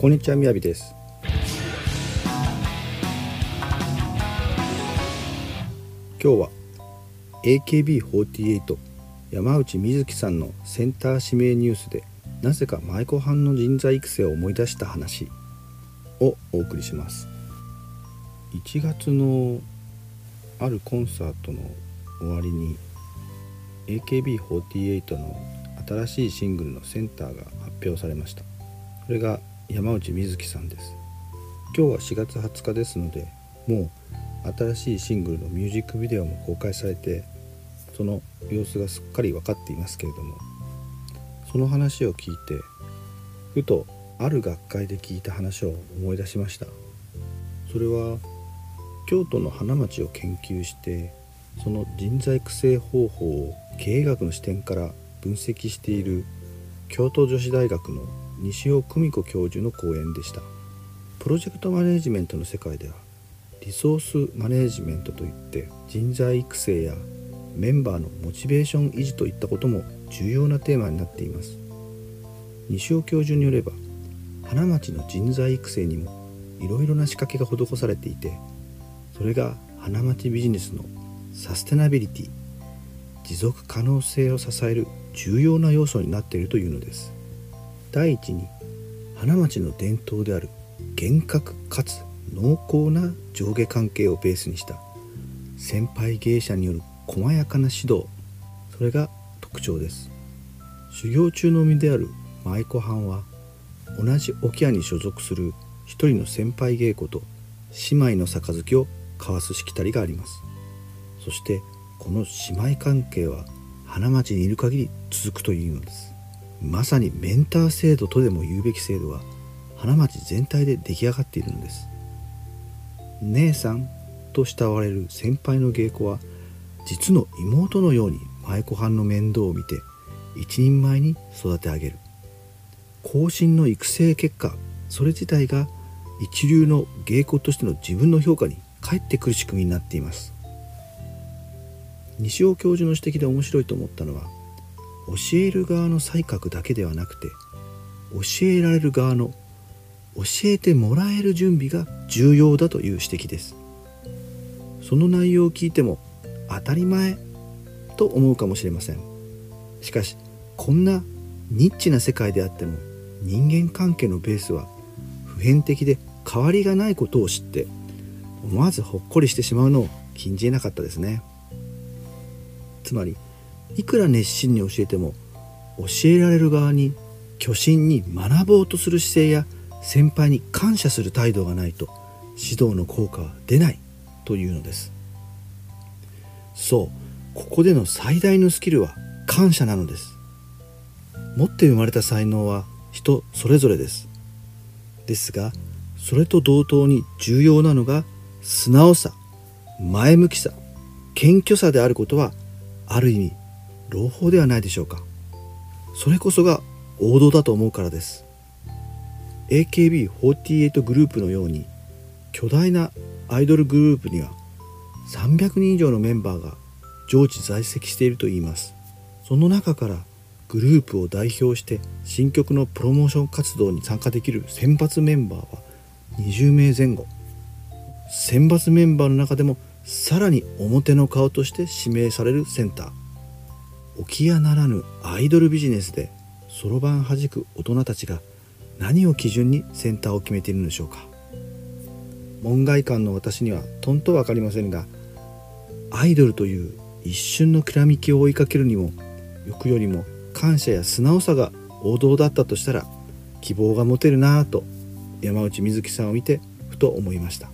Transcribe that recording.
こんにちはみやびです。今日は AKB48 山内美月さんのセンター指名ニュースでなぜか舞妓班の人材育成を思い出した話をお送りします。1月のあるコンサートの終わりに AKB48 の新しいシングルのセンターが発表されました。これが山内美月さんです。今日は4月20日ですのでもう新しいシングルのミュージックビデオも公開されてその様子がすっかり分かっていますけれどもその話を聞いてふとある学会で聞いた話を思い出しました。それは京都の花町を研究してその人材育成方法を経営学の視点から分析している京都女子大学の西尾久美子教授の講演でした。プロジェクトマネジメントの世界ではリソースマネジメントといって人材育成やメンバーのモチベーション維持といったことも重要なテーマになっています。西尾教授によれば花町の人材育成にもいろいろな仕掛けが施されていてそれが花町ビジネスのサステナビリティ持続可能性を支える重要な要素になっているというのです。第一に花町の伝統である厳格かつ濃厚な上下関係をベースにした先輩芸者による細やかな指導それが特徴です。修行中の身である舞妓藩は同じ桶屋に所属する一人の先輩芸妓と姉妹の杯を交わすしきたりがあります。そしてこの姉妹関係は花町にいる限り続くというのです。まさにメンター制度とでも言うべき制度は花町全体で出来上がっているのです。姉さんと慕われる先輩の芸妓は実の妹のように舞妓藩の面倒を見て一人前に育て上げる。後進の育成結果それ自体が一流の芸妓としての自分の評価に返ってくる仕組みになっています。西尾教授の指摘で面白いと思ったのは教える側の才覚だけではなくて教えられる側の教えてもらえる準備が重要だという指摘です。その内容を聞いても当たり前と思うかもしれません。しかしこんなニッチな世界であっても人間関係のベースは普遍的で変わりがないことを知って思わずほっこりしてしまうのを禁じえなかったですね。つまりいくら熱心に教えても教えられる側に虚心に学ぼうとする姿勢や先輩に感謝する態度がないと指導の効果は出ないというのです。そうここでの最大のスキルは感謝なのです。持って生まれた才能は人それぞれです。ですがそれと同等に重要なのが素直さ前向きさ謙虚さであることはある意味朗報ではないでしょうか。それこそが王道だと思うからです。AKB48 グループのように巨大なアイドルグループには300人以上のメンバーが常時在籍しているといいます。その中からグループを代表して新曲のプロモーション活動に参加できる選抜メンバーは20名前後。選抜メンバーの中でもさらに表の顔として指名されるセンター。起きやならぬアイドルビジネスでそろばんはじく大人たちが何を基準にセンターを決めているのでしょうか。門外漢の私にはとんと分かりませんがアイドルという一瞬のきらめきを追いかけるにも欲よりも感謝や素直さが王道だったとしたら希望が持てるなぁと山内瑞希さんを見てふと思いました。